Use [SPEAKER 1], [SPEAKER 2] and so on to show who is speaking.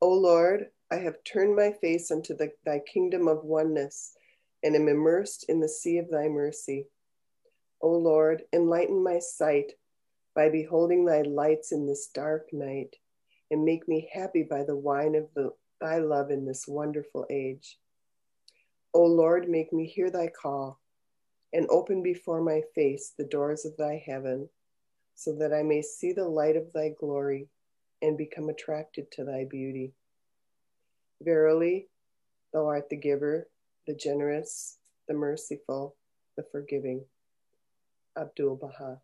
[SPEAKER 1] O Lord, I have turned my face unto the, thy kingdom of oneness and am immersed in the sea of thy mercy. O Lord, enlighten my sight by beholding thy lights in this dark night, and make me happy by the wine of the, thy love in this wonderful age. O Lord, make me hear thy call, and open before my face the doors of thy heaven, so that I may see the light of thy glory and become attracted to thy beauty. Verily, thou art the giver, the generous, the merciful, the forgiving. Abdul Baha.